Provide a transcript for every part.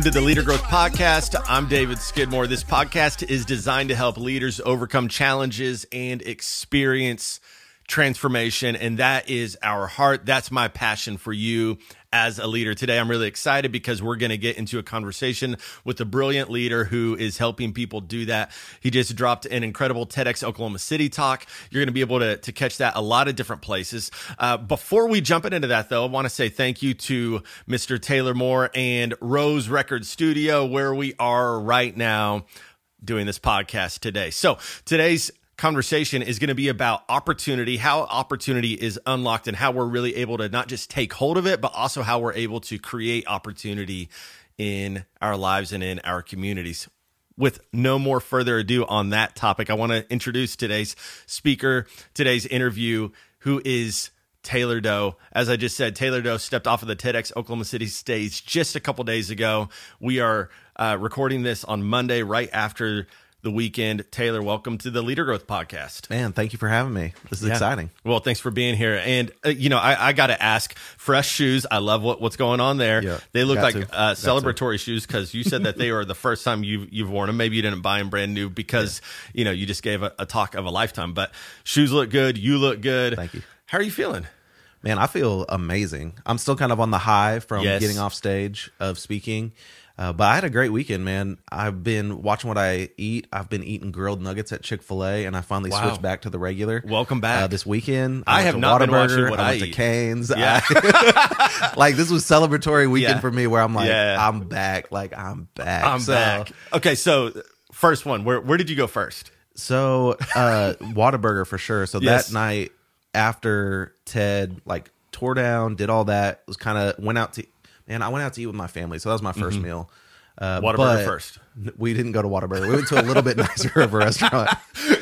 Welcome to the Leader Growth Podcast. I'm David Skidmore. This podcast is designed to help leaders overcome challenges and experience transformation. And that is our heart. That's my passion for you as a leader. Today, I'm really excited because we're going to get into a conversation with a brilliant leader who is helping people do that. He just dropped an incredible TEDx Oklahoma City talk. You're going to be able to, to catch that a lot of different places. Uh, before we jump into that, though, I want to say thank you to Mr. Taylor Moore and Rose Record Studio, where we are right now doing this podcast today. So today's conversation is going to be about opportunity, how opportunity is unlocked, and how we're really able to not just take hold of it, but also how we're able to create opportunity in our lives and in our communities. With no more further ado on that topic, I want to introduce today's speaker, today's interview, who is Taylor Doe. As I just said, Taylor Doe stepped off of the TEDx Oklahoma City stage just a couple days ago. We are uh, recording this on Monday, right after the weekend. Taylor, welcome to the Leader Growth Podcast. Man, thank you for having me. This is Yeah. exciting. Well, thanks for being here. And uh, you know, I, I got to ask, fresh shoes. I love what, what's going on there. Yeah, they look like uh, Got to. celebratory shoes because you said that they were the first time you've you've worn them. Maybe you didn't buy them brand new because you know you just gave a, a talk of a lifetime. But shoes look good. You look good. Thank you. How are you feeling? Man, I feel amazing. I'm still kind of on the high from Yes. getting off stage of speaking. Uh, but I had a great weekend, man. I've been watching what I eat. I've been eating grilled nuggets at Chick Fil A, and I finally Wow. switched back to the regular. Welcome back. uh, this weekend. I went have not been watching what I I went eat. to Canes. Yeah. I- like this was celebratory weekend Yeah. for me, where I'm like, Yeah. I'm back. Like I'm back. I'm So- back. Okay, so first one. Where where did you go first? So, uh, Whataburger for sure. So Yes. that night after Ted like tore down, did all that, was kind of went out to. Man, I went out to eat with my family, so that was my 1st meal. Uh, Mm-hmm. Whataburger first. We didn't go to Whataburger. We went to a little bit nicer of a restaurant.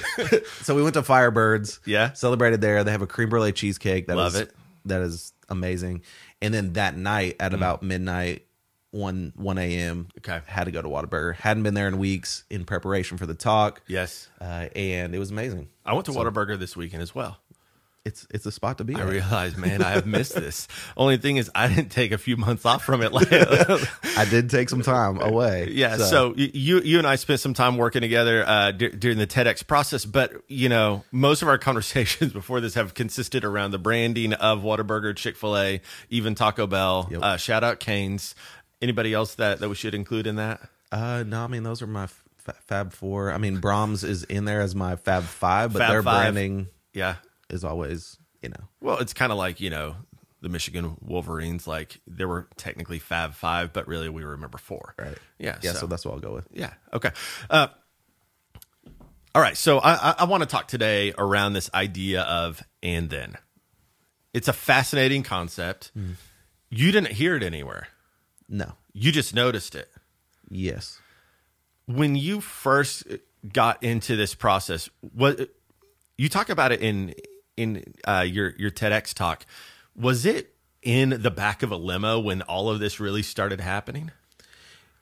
so we went to Firebirds. Yeah. celebrated there. They have a cream brulee cheesecake. That Love is- it. That is amazing. And then that night Mm. at about midnight, one one a.m. Okay. had to go to Whataburger. Hadn't been there in weeks in preparation for the talk Yes, uh, and it was amazing. I went to Whataburger this weekend as well. It's it's a spot to be. I at. realized, man, I have missed this. Only thing is, I didn't take a few months off from it. I did take some time away. yeah. So. y you you and I spent some time working together uh, d- during the TEDx process, but you know, most of our conversations before this have consisted around the branding of Whataburger, Chick Fil A, even Taco Bell. Yep. Uh, shout out Canes. Anybody else that that we should include in that? uh, no, I mean those are my f- Fab Four. I mean Braum's is in there as my Fab Five, but Fab their Five. branding Yeah. Is always you know. Well, it's kind of like you know the Michigan Wolverines. Like they were technically Fab Five, but really we remember four. Right. Yeah. Yeah. So, that's what I'll go with. Yeah. Okay. Uh, all right. So I, I, I want to talk today around this idea of and then. It's a fascinating concept. You didn't hear it anywhere. No. You just noticed it. Yes. When you first got into this process, what you talk about it in in uh, your your TEDx talk, was it in the back of a limo when all of this really started happening?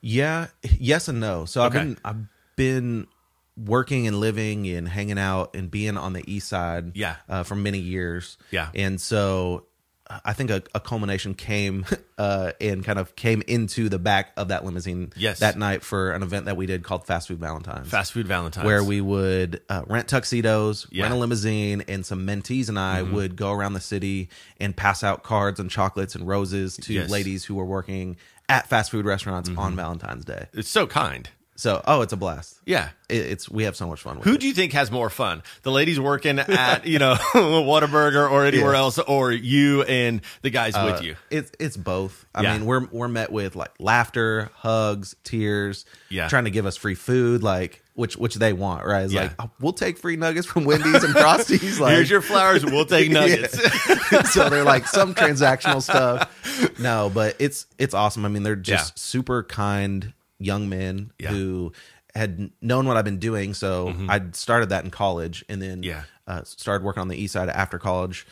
Yeah. Yes and no. So Okay. I've been I've been working and living and hanging out and being on the east side. Yeah. Uh, for many years. Yeah. And so I think a, a culmination came uh, and kind of came into the back of that limousine Yes. that night for an event that we did called Fast Food Valentine's. Fast food Valentine's, where we would uh, rent tuxedos, Yeah. Mm-hmm. rent a limousine, and some mentees and I would go around the city and pass out cards and chocolates and roses to Yes. Mm-hmm. ladies who were working at fast food restaurants on Valentine's Day. it's so kind. So, oh, it's a blast. Yeah. It, it's we have so much fun with Who it. do you think has more fun? The ladies working at, you know, Whataburger or anywhere Yeah. else, or you and the guys Uh, with you? It's it's both. I Yeah. mean, we're we're met with like laughter, hugs, tears. Yeah. trying to give us free food, like which which they want, right? It's Yeah. like oh, we'll take free nuggets from Wendy's and Frosties. Like, Here's your flowers. We'll take nuggets. so they're like some transactional stuff. No, but it's it's awesome. I mean, they're just super kind young men Yeah. Mm-hmm. who had known what I've been doing. So I started that in college, and then Yeah. uh, started working on the east side after college.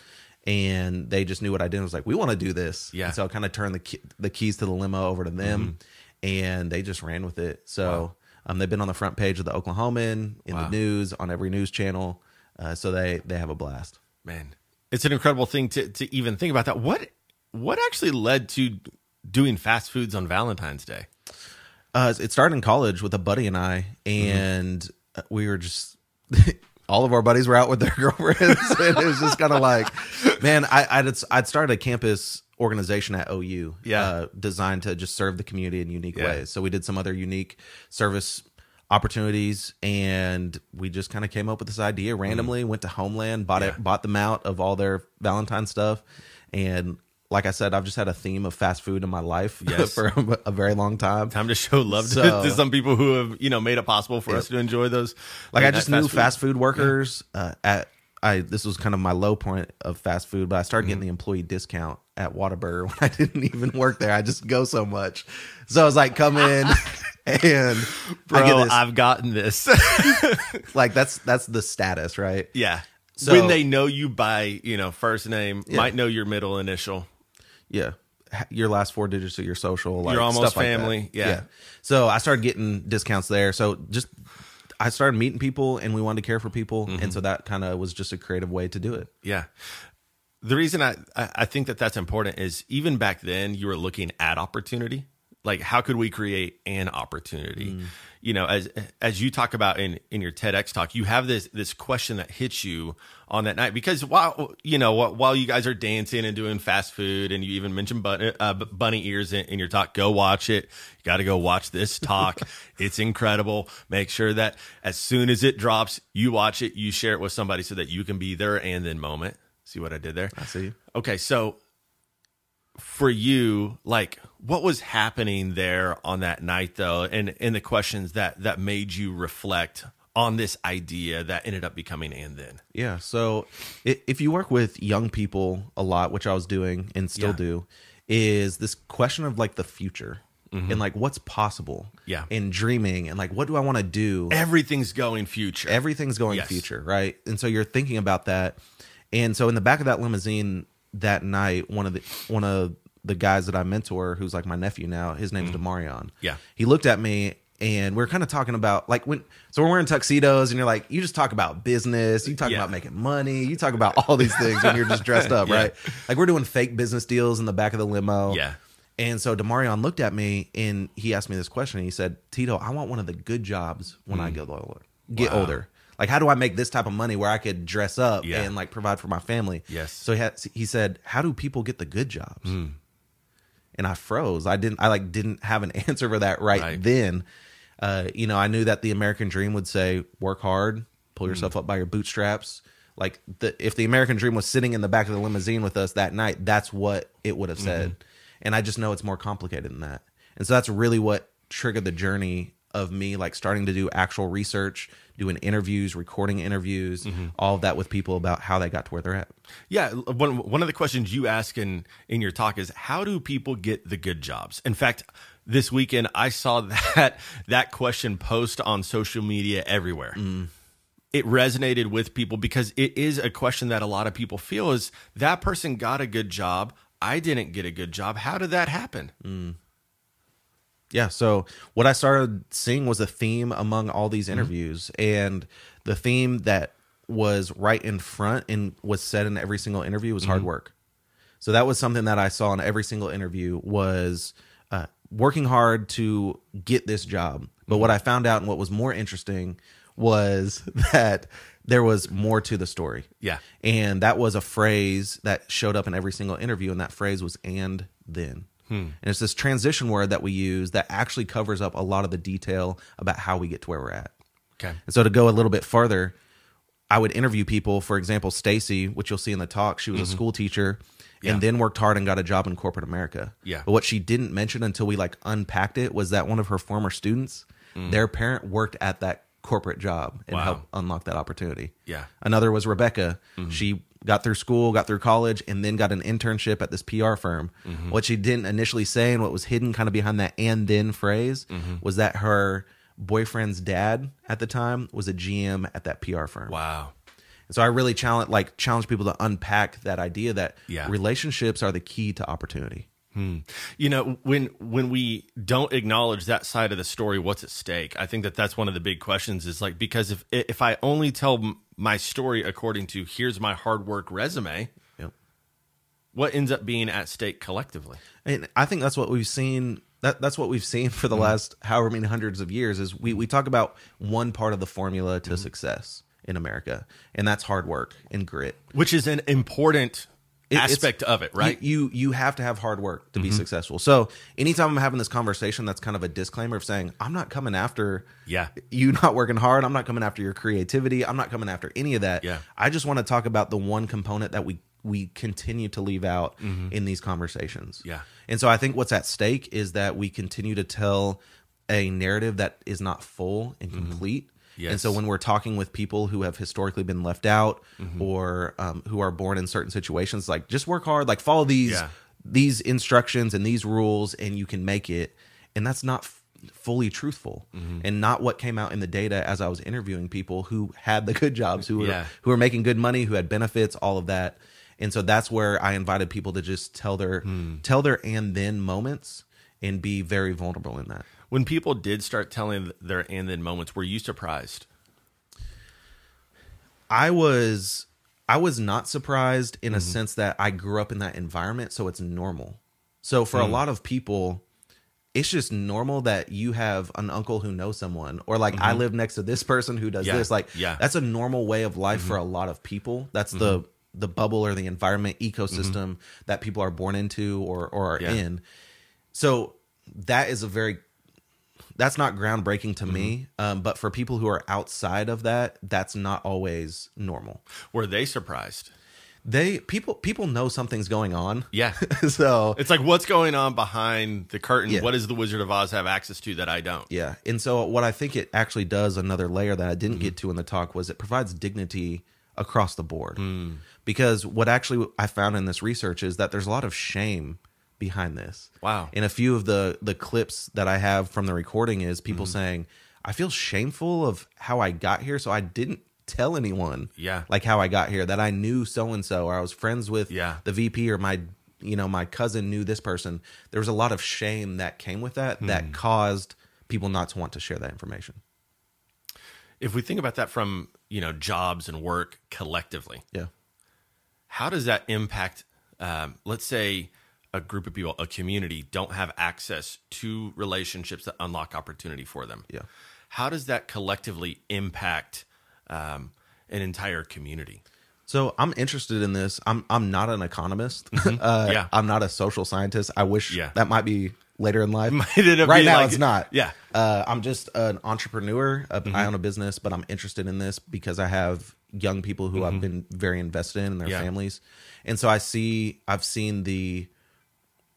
And they just knew what I did. and was like, we want to do this. Yeah. Mm-hmm. And so I kind of turned the key, the keys to the limo over to them, and they just ran with it. So um, they've been on the front page of the Oklahoman in Wow. the news on every news channel. Uh, so they they have a blast. Man, it's an incredible thing to to even think about that. What what actually led to doing fast foods on Valentine's Day? Uh, it started in college with a buddy and I, and uh we were just all of our buddies were out with their girlfriends, and it was just kind of like, man, I, I'd I'd started a campus organization at OU, Yeah. uh, designed to just serve the community in unique Yeah. ways. So we did some other unique service opportunities, and we just kind of came up with this idea randomly. Went to Homeland, bought Yeah. it, bought them out of all their Valentine stuff, and. Like I said, I've just had a theme of fast food in my life Yes. for a, a very long time. Time to show love to, So- to some people who have you know made it possible for us to enjoy those. like I just night knew food. fast food workers uh, at I this was kind of my low point of fast food, but I started Mm-hmm. getting the employee discount at Whataburger when I didn't even work there. I just go so much, so I was like, come in and Bro, I get this. I've gotten this. like that's that's the status, right? yeah. So- when they know you by you know first name, Yeah. might know your middle initial. Yeah. Your last four digits of your social, like You're almost stuff like that. family, yeah. So I started getting discounts there. So just I started meeting people, and we wanted to care for people, Mm-hmm. and so that kind of was just a creative way to do it. Yeah. The reason I, I I think that that's important is even back then you were looking at opportunity. Like how could we create an opportunity? You know, as as you talk about in in your TEDx talk, you have this this question that hits you on that night because while you know while you guys are dancing and doing fast food and you even mentioned bunny, uh, bunny ears in, in your talk, go watch it. You got to go watch this talk. it's incredible. Make sure that as soon as it drops, you watch it, you share it with somebody so that you can be there and then moment. See what I did there? I see. Okay, so for you, like what was happening there on that night though, and and the questions that that made you reflect on this idea that ended up becoming and then. Yeah. So if you work with young people a lot, which I was doing and still Yeah. do, is this question of like the future and like what's possible. Mm-hmm. Yeah. And dreaming and like what do I want to do? Everything's going future. Everything's going Yes. future, right? And so you're thinking about that. And so in the back of that limousine that night, one of the one of the guys that I mentor, who's like my nephew now, his name's Demarion. Mm-hmm. Yeah. He looked at me and we are kind of talking about like when so we're wearing tuxedos and you're like, you just talk about business, you talk Yeah. about making money, you talk about all these things when you're just dressed up, Yeah. right? Like we're doing fake business deals in the back of the limo. Yeah. And so Demarion looked at me and he asked me this question. He said, TDoe, I want one of the good jobs when I get older. Get Mm. Wow. older. Like, how do I make this type of money where I could dress up Yeah. and like provide for my family? Yes. So he had, he said, how do people get the good jobs? Hmm. And I froze. I didn't. I like didn't have an answer for that right, Right. then. Uh, you know, I knew that the American dream would say, work hard, pull hmm. yourself up by your bootstraps. Like the if the American dream was sitting in the back of the limousine with us that night, that's what it would have said. Mm-hmm. And I just know it's more complicated than that. And so that's really what triggered the journey of me like starting to do actual research, doing interviews, recording interviews, mm-hmm. all of that with people about how they got to where they're at. Yeah, one one of the questions you ask in in your talk is how do people get the good jobs? In fact, this weekend I saw that that question post on social media everywhere. Mm. It resonated with people because it is a question that a lot of people feel is that person got a good job, I didn't get a good job. How did that happen? Mm. Yeah. So what I started seeing was a theme among all these mm-hmm. interviews, and the theme that was right in front and was said in every single interview was hard mm-hmm. work. So that was something that I saw in every single interview was uh, working hard to get this job. But what mm-hmm. I found out and what was more interesting was that there was more to the story. Yeah. And that was a phrase that showed up in every single interview, and that phrase was and then. Hmm. And it's this transition word that we use that actually covers up a lot of the detail about how we get to where we're at. Okay. And so to go a little bit further, I would interview people, for example, Stacy, which you'll see in the talk, she was a mm-hmm. school teacher Yeah. and then worked hard and got a job in corporate America. Yeah. But what she didn't mention until we like unpacked it was that one of her former students, mm. their parent worked at that corporate job and Wow. helped unlock that opportunity. Yeah. Another was Rebecca. Mm-hmm. She got through school, got through college, and then got an internship at this PR firm. Mm-hmm. What she didn't initially say and what was hidden kind of behind that and then phrase mm-hmm. was that her boyfriend's dad at the time was a GM at that PR firm. Wow. And So I really challenge like challenge people to unpack that idea that Yeah. relationships are the key to opportunity. Hmm. You know, when when we don't acknowledge that side of the story, what's at stake? I think that that's one of the big questions. Is like because if if I only tell my story according to here's my hard work resume, Yep. what ends up being at stake collectively? And I think that's what we've seen. that, that's what we've seen for the hmm. last however many hundreds of years is we, we talk about one part of the formula to hmm. success in america and that's hard work and grit which is an important It- aspect of it, right? you, you you have to have hard work to be successful so anytime i'm having this conversation that's kind of a disclaimer of saying i'm not coming after Yeah. you not working hard i'm not coming after your creativity i'm not coming after any of that Yeah. i just want to talk about the one component that we we continue to leave out in these conversations Mm-hmm. Yeah. and so i think what's at stake is that we continue to tell a narrative that is not full and complete Yes. and so when we're talking with people who have historically been left out mm-hmm. or um, who are born in certain situations, like just work hard, like follow these Yeah. these instructions and these rules, and you can make it. And that's not f- fully truthful, mm-hmm. and not what came out in the data as I was interviewing people who had the good jobs, who were Yeah. who were making good money, who had benefits, all of that. And so that's where I invited people to just tell their hmm. tell their and then moments and be very vulnerable in that. When people did start telling their and then moments, were you surprised? I was I was not surprised in a Mm-hmm. sense that I grew up in that environment, so it's normal. So for Mm. a lot of people, it's just normal that you have an uncle who knows someone, or like I live next to this person who does Mm-hmm. Yeah, this. Like, yeah. Mm-hmm. that's a normal way of life for a lot of people. That's the the bubble or the environment ecosystem that people are born into or or are Mm-hmm. Yeah. in. So that is a very that's not groundbreaking to me. Mm-hmm. Um, but for people who are outside of that, that's not always normal. Were they surprised? They people people know something's going on. Yeah. so It's like what's going on behind the curtain? Yeah. What does the Wizard of Oz have access to that I don't? yeah, and so what I think it actually does another layer that I didn't Mm-hmm. get to in the talk was it provides dignity across the board. Mm. Because what actually I found in this research is that there's a lot of shame behind this. Wow. And a few of the the clips that I have from the recording is Mm-hmm. people saying, "I feel shameful of how I got here, so I didn't tell anyone." Yeah. Like how I got here that I knew so and so or I was friends with Yeah. the VP or my you know my cousin knew this person. There was a lot of shame that came with that Hmm. that caused people not to want to share that information. If we think about that from, you know, jobs and work collectively, Yeah. how does that impact um, let's say a group of people a community don't have access to relationships that unlock opportunity for them Yeah. how does that collectively impact um, an entire community So I'm interested in this. I'm I'm not an economist. uh, Mm-hmm. Yeah. I'm not a social scientist. I wish Yeah. that might be later in life. Right now, like- it's not. yeah. Uh, I'm just an entrepreneur. Uh, Mm-hmm. I own a business, but I'm interested in this because I have young people who I've been very invested in and their Mm-hmm. Yeah. families, and so I see I've seen the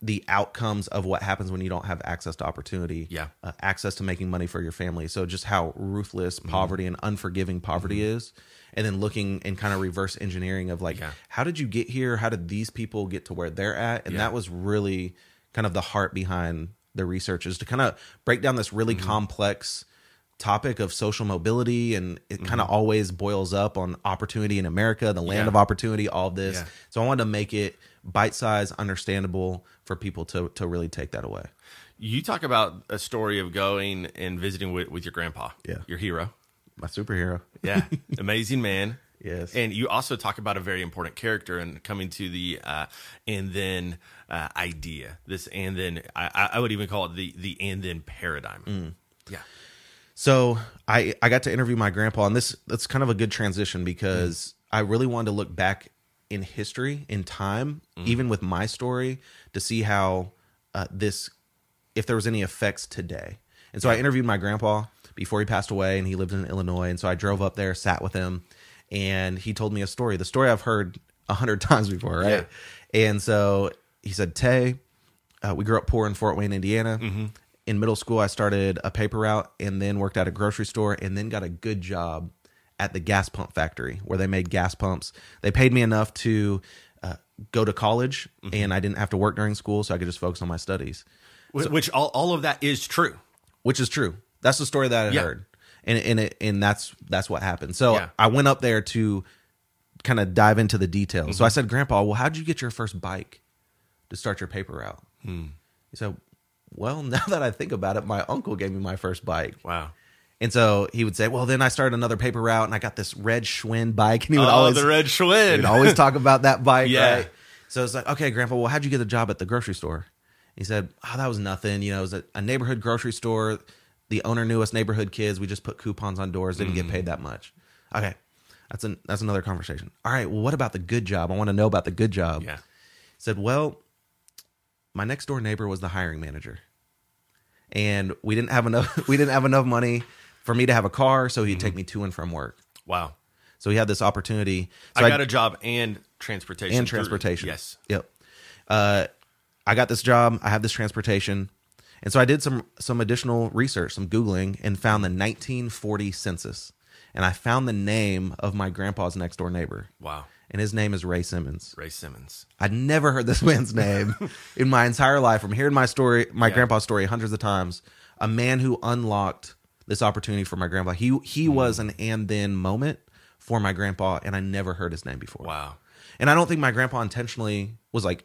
the outcomes of what happens when you don't have access to opportunity, Yeah. uh, access to making money for your family. So just how ruthless Mm-hmm. poverty and unforgiving poverty is, and then looking and kind of reverse engineering of like, Yeah. how did you get here? How did these people get to where they're at? And Yeah. that was really kind of the heart behind the research is to kind of break down this really Mm-hmm. complex topic of social mobility and it kind of always boils up on opportunity in America, the land Mm-hmm. Yeah. of opportunity, all of this. Yeah. So I wanted to make it bite-sized, understandable for people to to really take that away. you talk about a story of going and visiting with, with your grandpa Yeah. your hero My superhero. yeah amazing man Yes. and you also talk about a very important character and coming to the uh, and then uh, idea this and then I, I would even call it the the and then paradigm Mm. yeah So I I got to interview my grandpa, and this that's kind of a good transition because I really wanted to look back in history, in time, even with my story, to see how uh, this, if there was any effects today. And so I interviewed my grandpa before he passed away, and he lived in Illinois. And so I drove up there, sat with him, and he told me a story. The story I've heard a hundred times before, right? And so he said, "Tay, uh, we grew up poor in Fort Wayne, Indiana. In middle school, I started a paper route and then worked at a grocery store and then got a good job at the gas pump factory where they made gas pumps. They paid me enough to uh, go to college and I didn't have to work during school, so I could just focus on my studies, Wh- which all, all of that is true which is true. That's the story that I Yeah. heard, and and it, and that's that's what happened. So Yeah. I went up there to kind of dive into the details. Mm-hmm. So I said, Grandpa, well, how'd you get your first bike to start your paper route? Hmm. He said, Well, now that I think about it, my uncle gave me my first bike. wow And so he would say, Well, then I started another paper route and I got this red Schwinn bike. And he would oh always the red Schwinn he'd always talk about that bike, Yeah. right? So it's like, okay, Grandpa, well, how'd you get a job at the grocery store? He said, "Oh, that was nothing. You know, it was a, a neighborhood grocery store. The owner knew us neighborhood kids. We just put coupons on doors. Didn't get mm. paid that much. Okay, that's an that's another conversation. All right. Well, what about the good job? I want to know about the good job. Yeah. He said, well, my next door neighbor was the hiring manager, and we didn't have enough. We didn't have enough money for me to have a car, so he'd take me to and from work. Wow. So he had this opportunity. So I got a job and transportation. and through- transportation. Yes. Yep. Uh, I got this job. I have this transportation, and so I did some some additional research, some googling, and found the 1940 census, and I found the name of my grandpa's next door neighbor, Wow. and his name is Ray Simmons. Ray Simmons. I'd never heard this man's name in my entire life. From hearing my story, my Yeah. grandpa's story, hundreds of times. A man who unlocked this opportunity for my grandpa. He he Hmm. was an and then moment for my grandpa, and I never heard his name before. Wow. And I don't think my grandpa intentionally was like,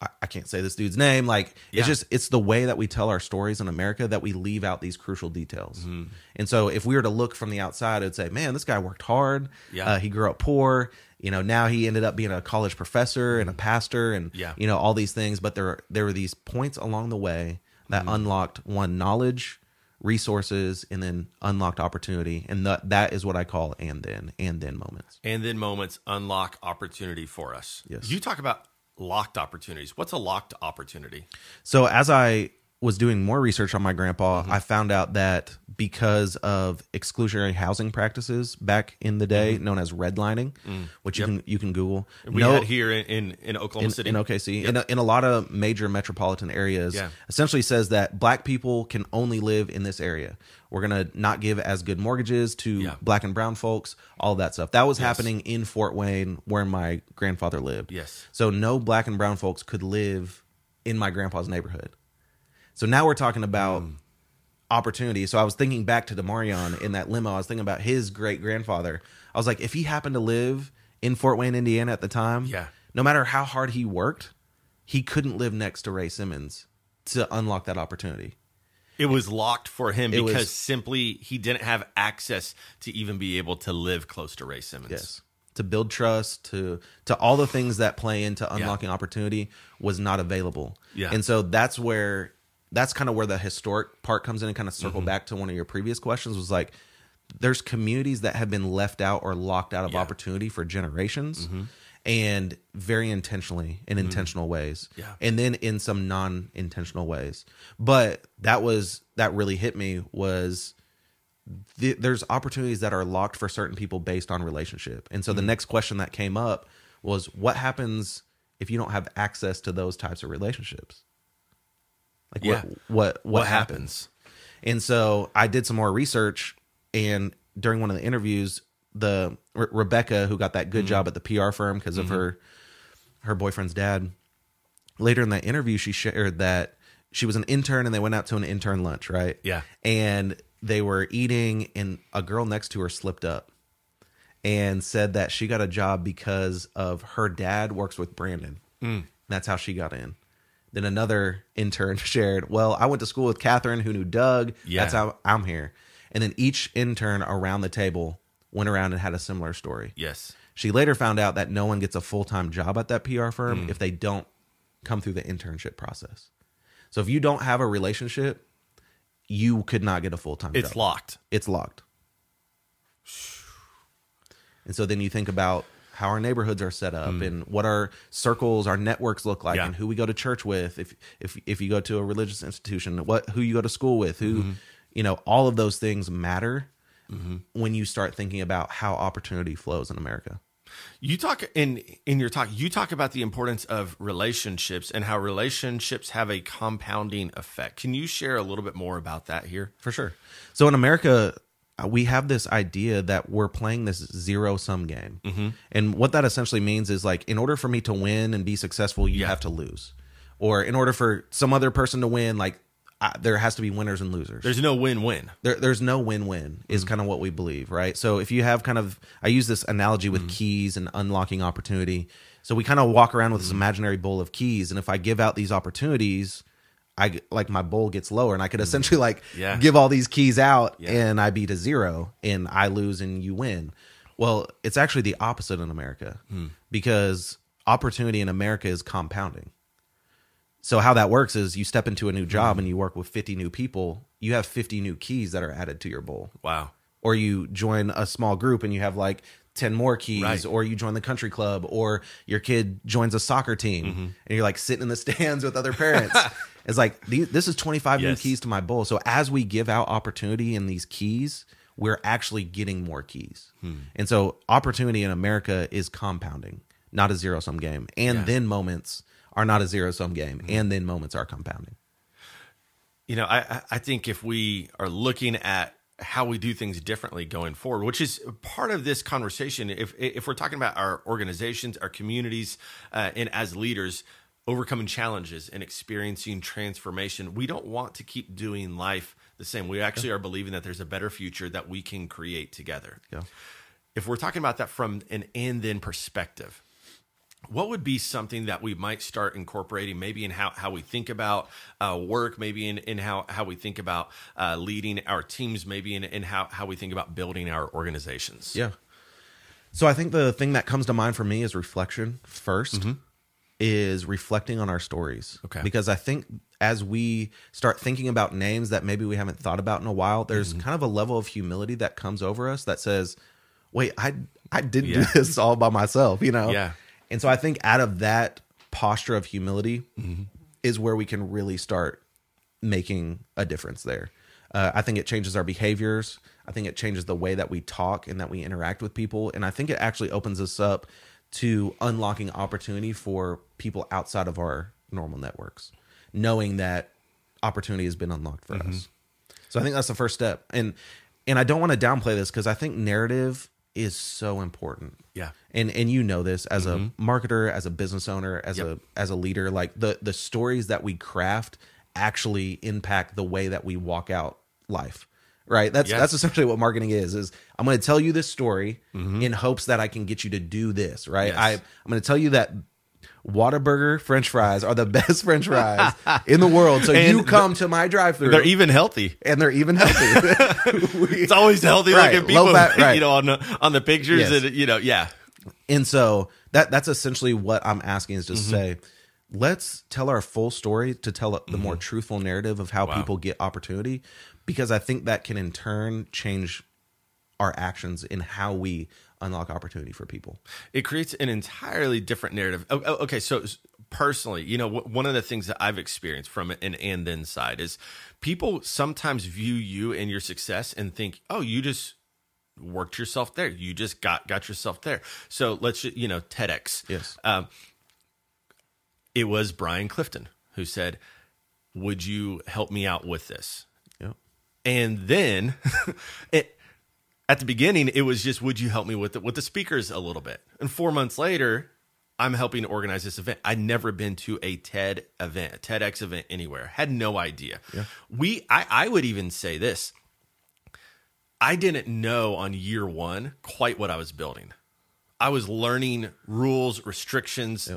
I, I can't say this dude's name. Like Yeah. it's just it's the way that we tell our stories in America that we leave out these crucial details. Mm-hmm. And so if we were to look from the outside, it'd say, man, this guy worked hard. Yeah. Uh, he grew up poor. You know, now he ended up being a college professor and a pastor and. Yeah. you know all these things. But there there were these points along the way that Mm-hmm. unlocked one knowledge, resources, and then unlocked opportunity. And that that is what I call and then and then moments. And then moments unlock opportunity for us. Yes. You talk about locked opportunities. What's a locked opportunity? So as I was doing more research on my grandpa, Mm-hmm. I found out that because of exclusionary housing practices back in the day, known as redlining, which you can you can Google. Mm-hmm. We No- had here in, in, in Oklahoma in, City. in OKC, in, a, in a lot of major metropolitan areas, Yeah. essentially says that black people can only live in this area. We're gonna not give as good mortgages to Yeah. black and brown folks, all that stuff. That was happening in Fort Wayne, where my grandfather lived. Yes. So no black and brown folks could live in my grandpa's neighborhood. So now we're talking about Mm. opportunity. So I was thinking back to Demarion in that limo. I was thinking about his great grandfather. I was like, if he happened to live in Fort Wayne, Indiana at the time, Yeah. no matter how hard he worked, he couldn't live next to Ray Simmons to unlock that opportunity. It was locked for him It because was- simply he didn't have access to even be able to live close to Ray Simmons. Yes. To build trust, to to all the things that play into unlocking opportunity was not available. Yeah. And so that's where that's kind of where the historic part comes in and kind of Mm-hmm. circle back to one of your previous questions was like there's communities that have been left out or locked out of Yeah. Mm-hmm. opportunity for generations and very intentionally in intentional ways Mm-hmm. Yeah. and then in some non-intentional ways but that was that really hit me was th- there's opportunities that are locked for certain people based on relationship. And Mm-hmm. so the next question that came up was what happens if you don't have access to those types of relationships? Like Yeah. what what what, What happens? happens? And so I did some more research and during one of the interviews the Re- Rebecca who got that Mm-hmm. good job at the PR firm because of her her boyfriend's dad later in that interview she shared that she was an intern and they went out to an intern lunch, right? Yeah. And they were eating and a girl next to her slipped up and said that she got a job because of her dad works with Brandon. Mm. That's how she got in. Then another intern shared, "Well, I went to school with Catherine who knew Doug. Yeah. That's how I'm here." And then each intern around the table went around and had a similar story. Yes. She later found out that no one gets a full time job at that PR Mm. firm if they don't come through the internship process. So if you don't have a relationship, you could not get a full time job. It's job. locked. It's locked. And so then you think about how our neighborhoods are set up and what our circles, our networks look like. Yeah. and who we go to church with. If if if you go to a religious institution, what who you go to school with, who Mm-hmm. you know, all of those things matter when you start thinking about how opportunity flows in America. You talk in in your talk. You talk about the importance of relationships and how relationships have a compounding effect. Can you share a little bit more about that here? For sure. So in America, we have this idea that we're playing this zero sum game. Mm-hmm. And what that essentially means is like, in order for me to win and be successful, you Yeah. have to lose. Or in order for some other person to win, like, uh, there has to be winners and losers. There's no win-win. there, there's no win-win is kind of what we believe right so if you have kind of i use this analogy with keys and unlocking opportunity so we kind of walk around with this imaginary bowl of keys and if i give out these opportunities i like my bowl gets lower and i could mm-hmm. essentially like Yeah. give all these keys out Yeah. and i beat a zero and i lose and you win well it's actually the opposite in america hmm. because opportunity in america is compounding So how that works is you step into a new job hmm. and you work with 50 new people, you have 50 new keys that are added to your bowl. Wow. Or you join a small group and you have like 10 more keys Right. or you join the country club or your kid joins a soccer team Mm-hmm. and you're like sitting in the stands with other parents. it's like these, this is 25 new keys to my bowl. So as we give out opportunity in these keys, we're actually getting more keys. Hmm. And so opportunity in America is compounding, not a zero sum game. And Yeah. Hmm. then moments are not a zero sum game. And then moments are compounding. You know, I I- I think if we are looking at how we do things differently going forward, which is part of this conversation, if if we're talking about our organizations, our communities, uh, and as leaders overcoming challenges and experiencing transformation, we don't want to keep doing life the same. We actually are believing that there's a better future that we can create together. Yeah. If we're talking about that from an and then perspective, what would be something that we might start incorporating maybe in how, how we think about uh, work maybe in, in how, how we think about uh, leading our teams maybe in, in how, how we think about building our organizations Yeah. So I think the thing that comes to mind for me is reflection 1st is reflecting on our stories. Okay. Because I think as we start thinking about names that maybe we haven't thought about in a while, there's kind of a level of humility that comes over us that says, "Wait, I I didn't Yeah. do this all by myself," you know. Yeah. And so I think out of that posture of humility is where we can really start making a difference there. Uh, I think it changes our behaviors. I think it changes the way that we talk and that we interact with people. And I think it actually opens us up to unlocking opportunity for people outside of our normal networks, knowing that opportunity has been unlocked for us. So I think that's the first step. And and I don't want to downplay this because I think narrative is so important yeah and and you know this as a mm-hmm. marketer as a business owner as Yep. a as a leader like the the stories that we craft actually impact the way that we walk out life right that's Yes. that's essentially what marketing is is i'm going to tell you this story mm-hmm. in hopes that i can get you to do this right Yes. i i'm going to tell you that Whataburger French fries are the best French fries in the world. So And you come to my drive-through, they're even healthy and they're even healthy. We- it's always healthy Right, looking people fat, right. you know on the on the pictures Yes. and you know yeah And so that that's essentially what I'm asking is to mm-hmm. say, let's tell our full story to tell the more mm-hmm. truthful narrative of how Wow. people get opportunity, because I think that can in turn change our actions in how we unlock opportunity for people. it creates an entirely different narrative. Oh, oh, Okay, so personally, you know, one of the things that I've experienced from an and then side is people sometimes view you and your success and think, "Oh, you just worked yourself there. You just got got yourself there." So let's you know, TEDx. Yes. Um, it was Brian Clifton who said, "Would you help me out with this?" Yep. and then it at the beginning it was just would you help me with the, with the speakers a little bit? And four months later i'm helping organize this event. I'd never been to a ted event a tedx event anywhere. Had no idea. We I, I would even say this. I didn't know on year one quite what i was building. I was learning rules restrictions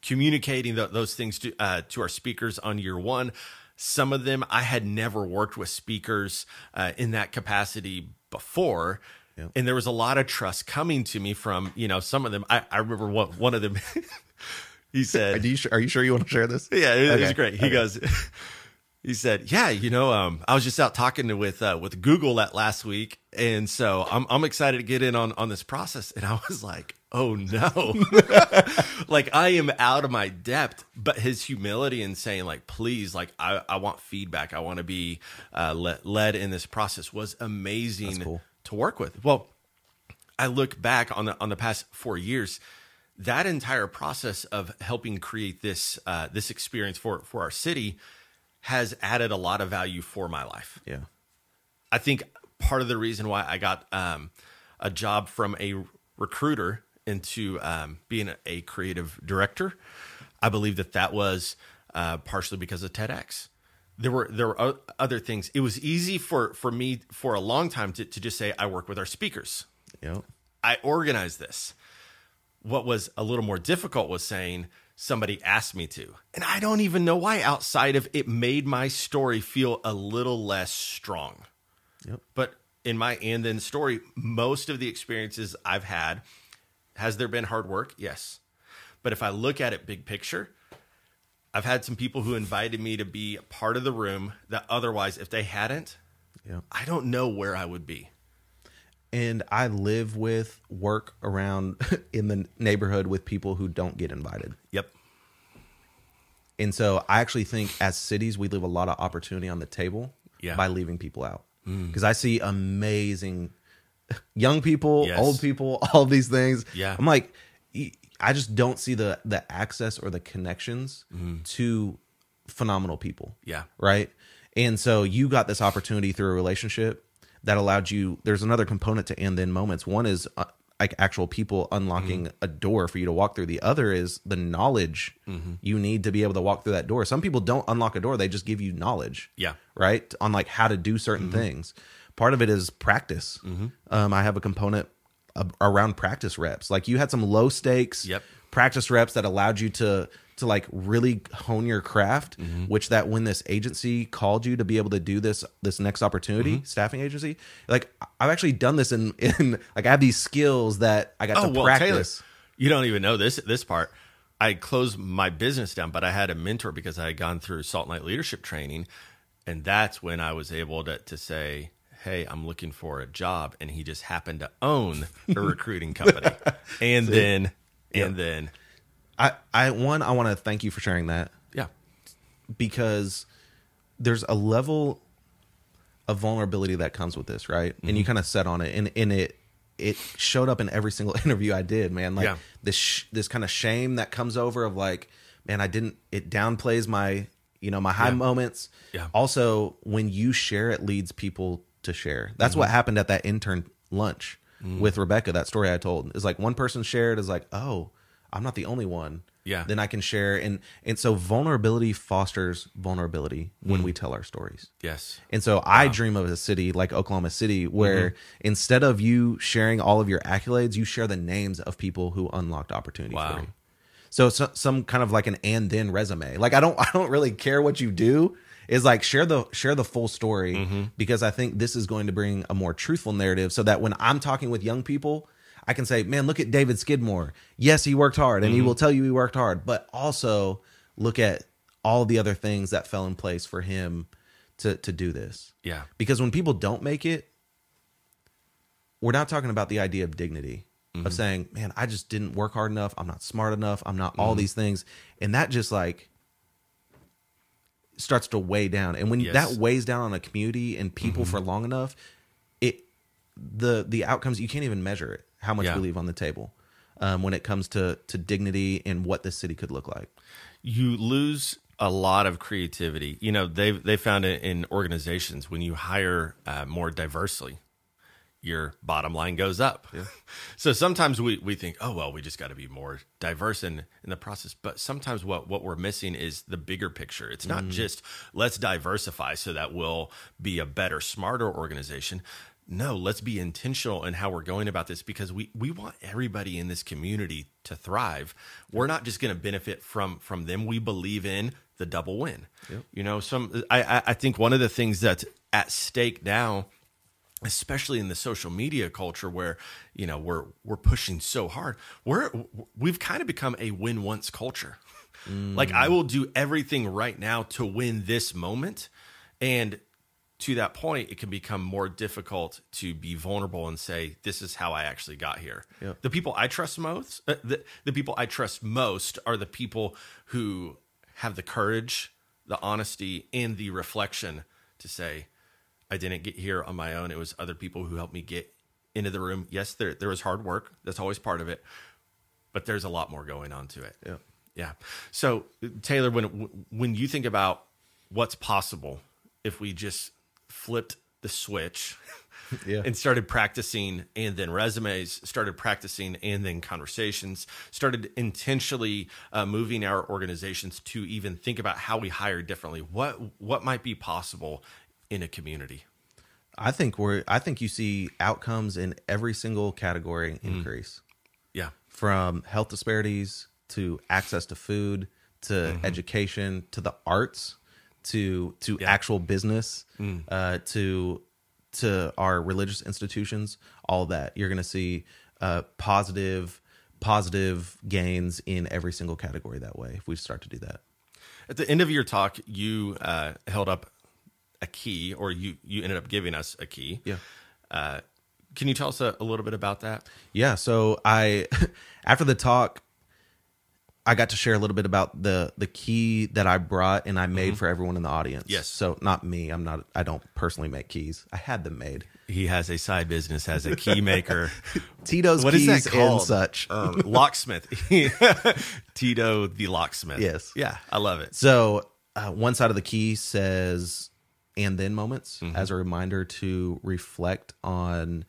communicating tho- those things to uh, to our speakers on year one some of them i had never worked with speakers uh, in that capacity before Yep. and there was a lot of trust coming to me from you know some of them i, I remember one, one of them he said Are you sure, are you sure you want to share this? yeah, it, it was great. He goes, he said, "Yeah, you know, um, I was just out talking to with uh, with Google that last week, and so I'm I'm excited to get in on on this process." And I was like, "Oh no, like I am out of my depth." But his humility and saying, like, "Please, like, I I want feedback. I want to be uh, led led in this process," was amazing cool. to work with. Well, I look back on the on the past four years, that entire process of helping create this uh, this experience for for our city has added a lot of value for my life. Yeah. I think part of the reason why I got um, a job from a recruiter into um, being a, creative director, I believe that that was uh, partially because of TEDx. There were there were other things. It was easy for for me for a long time to, to just say I work with our speakers. Yep. I organize this. What was a little more difficult was saying somebody asked me to. And I don't even know why outside of it made my story feel a little less strong. Yep. But in my and then story, most of the experiences I've had, has there been hard work? Yes. But if I look at it big picture, I've had some people who invited me to be a part of the room that otherwise, if they hadn't, Yeah. I don't know where I would be. And I live with work around in the neighborhood with people who don't get invited. Yep. And so I actually think as cities, we leave a lot of opportunity on the table Yeah. by leaving people out. Mm. Because I see amazing young people, Yes. old people, all these things. Yeah. I'm like, I just don't see the the access or the connections mm-hmm. to phenomenal people. Yeah. Right. And so you got this opportunity through a relationship that allowed you. There's another component to and then moments. One is uh, like actual people unlocking Mm-hmm. a door for you to walk through. The other is the knowledge Mm-hmm. you need to be able to walk through that door. Some people don't unlock a door; they just give you knowledge Yeah. right on like how to do certain Mm-hmm. things part of it is practice um, i have a component around practice reps like you had some low stakes Yep. Practice reps that allowed you to to like really hone your craft Mm-hmm. which that when this agency called you to be able to do this this next opportunity Mm-hmm. staffing agency like i've actually done this in in like i have these skills that i got Oh to well, practice Taylor, you don't even know this this part. I closed my business down, but I had a mentor because I had gone through Salt Night leadership training, and that's when I was able to to say, "Hey, I'm looking for a job," and he just happened to own a recruiting company, and then and then i i one i want to thank you for sharing that yeah, because there's a level of vulnerability that comes with this, right? And Mm-hmm. you kind of set on it, and and it it showed up in every single interview I did, man. Like Yeah. this sh- this kind of shame that comes over of like, man, I didn't. It downplays my you know my high Yeah. moments. Yeah. Also, when you share, it leads people to share. That's Mm-hmm. what happened at that intern lunch with Rebecca. That story I told is like one person shared is like, oh, I'm not the only one Yeah. then I can share and and so vulnerability fosters vulnerability when Mm. we tell our stories. yes, And so I dream of a city like Oklahoma City where Mm-hmm. instead of you sharing all of your accolades, you share the names of people who unlocked opportunity Wow. for you. So, so some kind of like an and then resume. Like I don't I don't really care what you do. Is like share the share the full story Mm-hmm. because I think this is going to bring a more truthful narrative so that when I'm talking with young people, I can say, "Man, look at David Skidmore. Yes, he worked hard and he will tell you he worked hard, but also look at all the other things that fell in place for him to to do this." yeah, Because when people don't make it, we're not talking about the idea of dignity Mm-hmm. of saying, "Man, I just didn't work hard enough. I'm not smart enough. I'm not Mm-hmm. all these things," and that just like starts to weigh down. And when Yes. Mm-hmm. that weighs down on a community and people for long enough, it the the outcomes you can't even measure it. How much Yeah. we leave on the table um, when it comes to to dignity and what this city could look like. you lose a lot of creativity. You know, they've they found it in organizations when you hire uh, more diversely, your bottom line goes up. So sometimes we, we think, oh well, we just got to be more diverse in in the process. But sometimes what what we're missing is the bigger picture. It's not mm-hmm. just let's diversify so that we'll be a better, smarter organization. No, let's be intentional in how we're going about this because we, we want everybody in this community to thrive. We're not just going to benefit from from them. We believe in the double win. You know, some I I- I think one of the things that's at stake now especially in the social media culture where you know we're we're pushing so hard we're we've kind of become a win once culture. Like i will do everything right now to win this moment. And to that point it can become more difficult to be vulnerable and say this is how i actually got here. The people i trust most uh, the, the people i trust most are the people who have the courage the honesty and the reflection to say I didn't get here on my own. It was other people who helped me get into the room. Yes, there there was hard work. That's always part of it. But there's a lot more going on to it. Yeah. Yeah. So Taylor, when when you think about what's possible if we just flipped the switch Yeah. and started practicing and then resumes, started practicing and then conversations, started intentionally uh, moving our organizations to even think about how we hire differently. What what might be possible in a community? I think we're I think you see outcomes in every single category Mm. increase. Yeah. from health disparities to access to food to education to the arts to to Yeah. actual business uh, to to our religious institutions all that you're going to see uh, positive positive gains in every single category that way if we start to do that At the end of your talk, you uh, held up a key, or you you ended up giving us a key. Yeah. Uh, can you tell us a, a little bit about that? Yeah. So I, after the talk, I got to share a little bit about the the key that I brought and I made for everyone in the audience. Yes. So not me. I'm not. I don't personally make keys. I had them made. He has a side business as a key maker. Tito's What is keys that called? and such. Um, locksmith. Tito the locksmith. Yes. Yeah, I love it. So uh, one side of the key says "and then" moments Mm-hmm. as a reminder to reflect on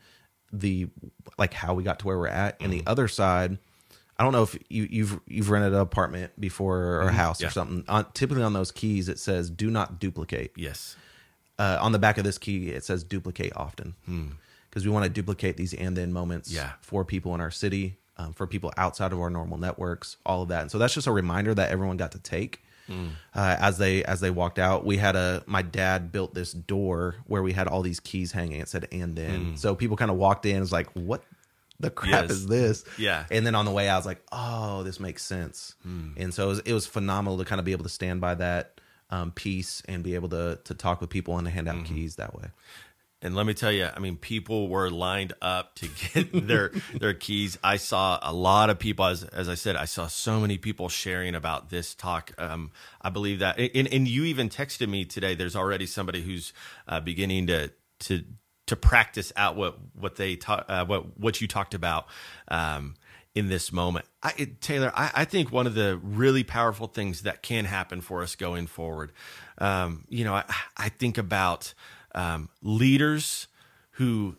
the like how we got to where we're at, and Mm-hmm. the other side. I don't know if you, you've you've rented an apartment before or a house Mm-hmm. Yeah. or something. On, typically on those keys, it says "do not duplicate." Yes. Uh, on the back of this key, it says "duplicate often," because we want to duplicate these and then moments Hmm. Yeah. for people in our city, um, for people outside of our normal networks, all of that. And so that's just a reminder that everyone got to take Hmm. uh, as they as they walked out. We had a my dad built this door where we had all these keys hanging. It said "and then," so people kind of walked in. and was like, "What the crap. Yes. is this?" Yeah. And then on the way, I was like, "Oh, this makes sense." And so it was, it was phenomenal to kind of be able to stand by that um, piece and be able to to talk with people and to hand out keys that way. And let me tell you, I mean, people were lined up to get their their keys. I saw a lot of people, as as I said, I saw so many people sharing about this talk. Um, I believe that, and, and you even texted me today. There's already somebody who's uh, beginning to to to practice out what what they ta- uh, what what you talked about. Um, in this moment, I, Taylor, I, I think one of the really powerful things that can happen for us going forward, um, you know, I, I think about um, leaders who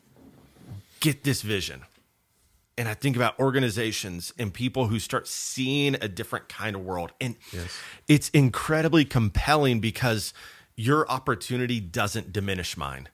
get this vision. And I think about organizations and people who start seeing a different kind of world. And it's incredibly compelling because your opportunity doesn't diminish mine.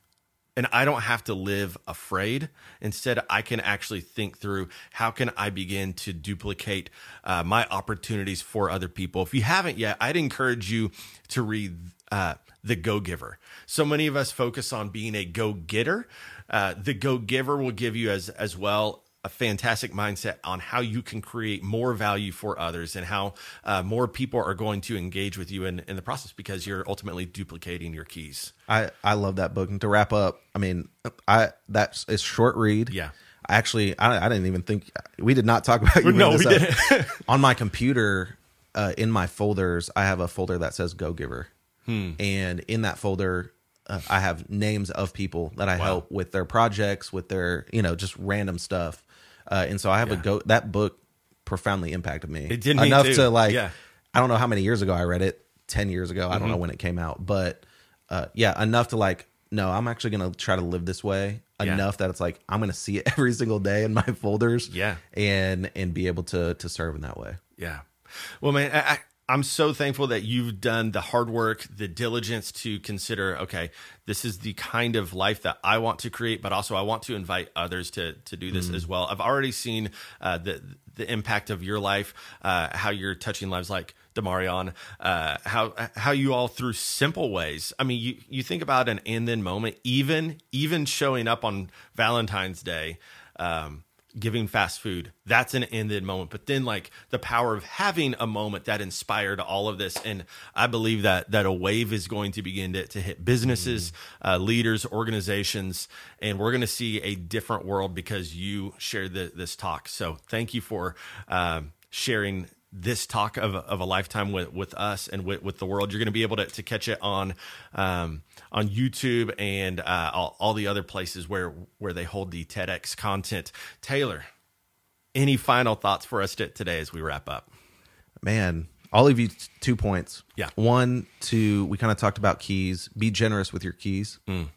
And I don't have to live afraid. Instead, I can actually think through how can I begin to duplicate uh, my opportunities for other people. If you haven't yet, I'd encourage you to read uh, The Go Giver. So many of us focus on being a go getter. Uh, the Go Giver will give you as as well a fantastic mindset on how you can create more value for others and how uh, more people are going to engage with you in, in the process because you're ultimately duplicating your keys. I I love that book. And to wrap up, I mean, I that's a short read. Yeah. Actually I, I didn't even think we did not talk about you. No, we this up. on my computer. Uh, in my folders, I have a folder that says Go Giver, Hmm. and in that folder, uh, I have names of people that I help with their projects, with their you know just random stuff. Uh, and so I have a go. That book profoundly impacted me. It did enough to like. Yeah. I don't know how many years ago I read it. Ten years ago, I don't Mm-hmm. know when it came out, but uh, yeah, enough to like. No, I'm actually gonna try to live this way Yeah. enough that it's like I'm gonna see it every single day in my folders. Yeah. and and be able to to serve in that way. Yeah. Well, man, I, I'm so thankful that you've done the hard work, the diligence to consider, okay, this is the kind of life that I want to create, but also I want to invite others to to do this as well. I've already seen uh, the the impact of your life, uh, how you're touching lives like Demarion, uh, how how you all through simple ways. I mean, you you think about an and then moment, even even showing up on Valentine's Day. Um, giving fast food that's an and then moment. But then like the power of having a moment that inspired all of this. And i believe that that a wave is going to begin to, to hit businesses uh, leaders organizations and we're going to see a different world because you shared the, this talk. So thank you for um, sharing this talk of, of a lifetime with, with us and with, with the world. You're going to be able to, to catch it on um, on YouTube and uh, all, all the other places where where they hold the TEDx content. Taylor, any final thoughts for us to, today as we wrap up? Man, I'll leave you two points. Yeah. One, to we kind of talked about keys. Be generous with your keys. Mm.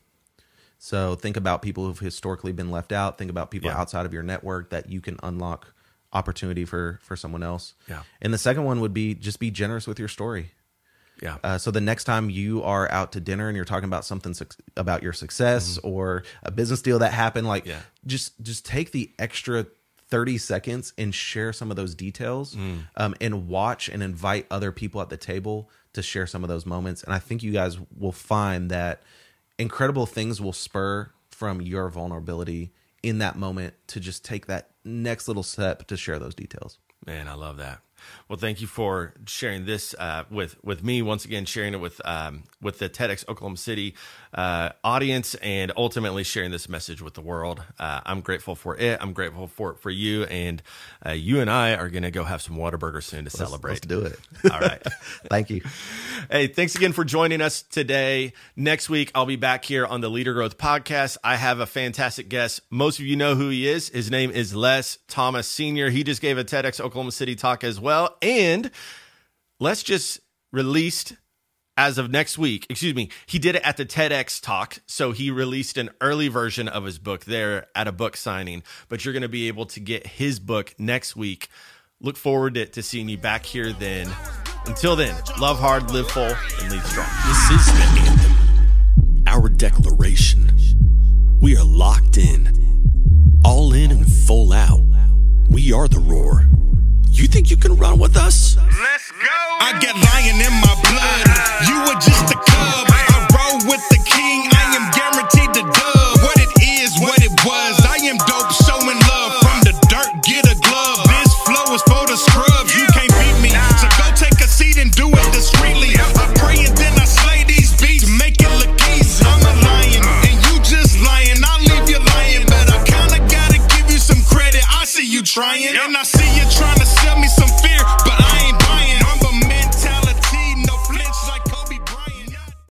So think about people who've historically been left out. Think about people Yeah. outside of your network that you can unlock opportunity for for someone else. Yeah. And the second one would be just be generous with your story. Yeah. Uh, so the next time you are out to dinner and you're talking about something suc about your success or a business deal that happened, like Mm-hmm. Yeah. just just take the extra 30 seconds and share some of those details Mm. um, and watch and invite other people at the table to share some of those moments. And I think you guys will find that incredible things will spur from your vulnerability in that moment to just take that next little step to share those details. Man, I love that. Well, thank you for sharing this uh, with with me once again, sharing it with um, with the TEDx Oklahoma City uh, audience, and ultimately sharing this message with the world. Uh, I'm grateful for it. I'm grateful for it for you, and uh, you and I are going to go have some Whataburger soon to Let's- celebrate. Let's do it. All right. Thank you. Hey, thanks again for joining us today. Next week, I'll be back here on the Leader Growth Podcast. I have a fantastic guest. Most of you know who he is. His name is Les Thomas Sr. He just gave a TEDx Oklahoma City talk as well. And Les just released as of next week, excuse me, he did it at the TEDx talk. So he released an early version of his book there at a book signing, but you're going to be able to get his book next week. Look forward to, to seeing you back here then. Until then, love hard, live full, and lead strong. This is the anthem, our declaration. We are locked in, all in and full out. We are the roar. You think you can run with us? Let's go. I got lion in my blood. You were just a cub. I roll with the king. I am guaranteed to dub. What it is, what it was. I am dope, showing love. From the dirt, get a glove. This flow is for the scrubs. You can't beat me. So go take a seat and do it discreetly. I pray and then I slay these beats. Make it look easy. I'm a lion, and you just lying. I'll leave you lying, but I kinda gotta give you some credit. I see you trying, and I see you trying.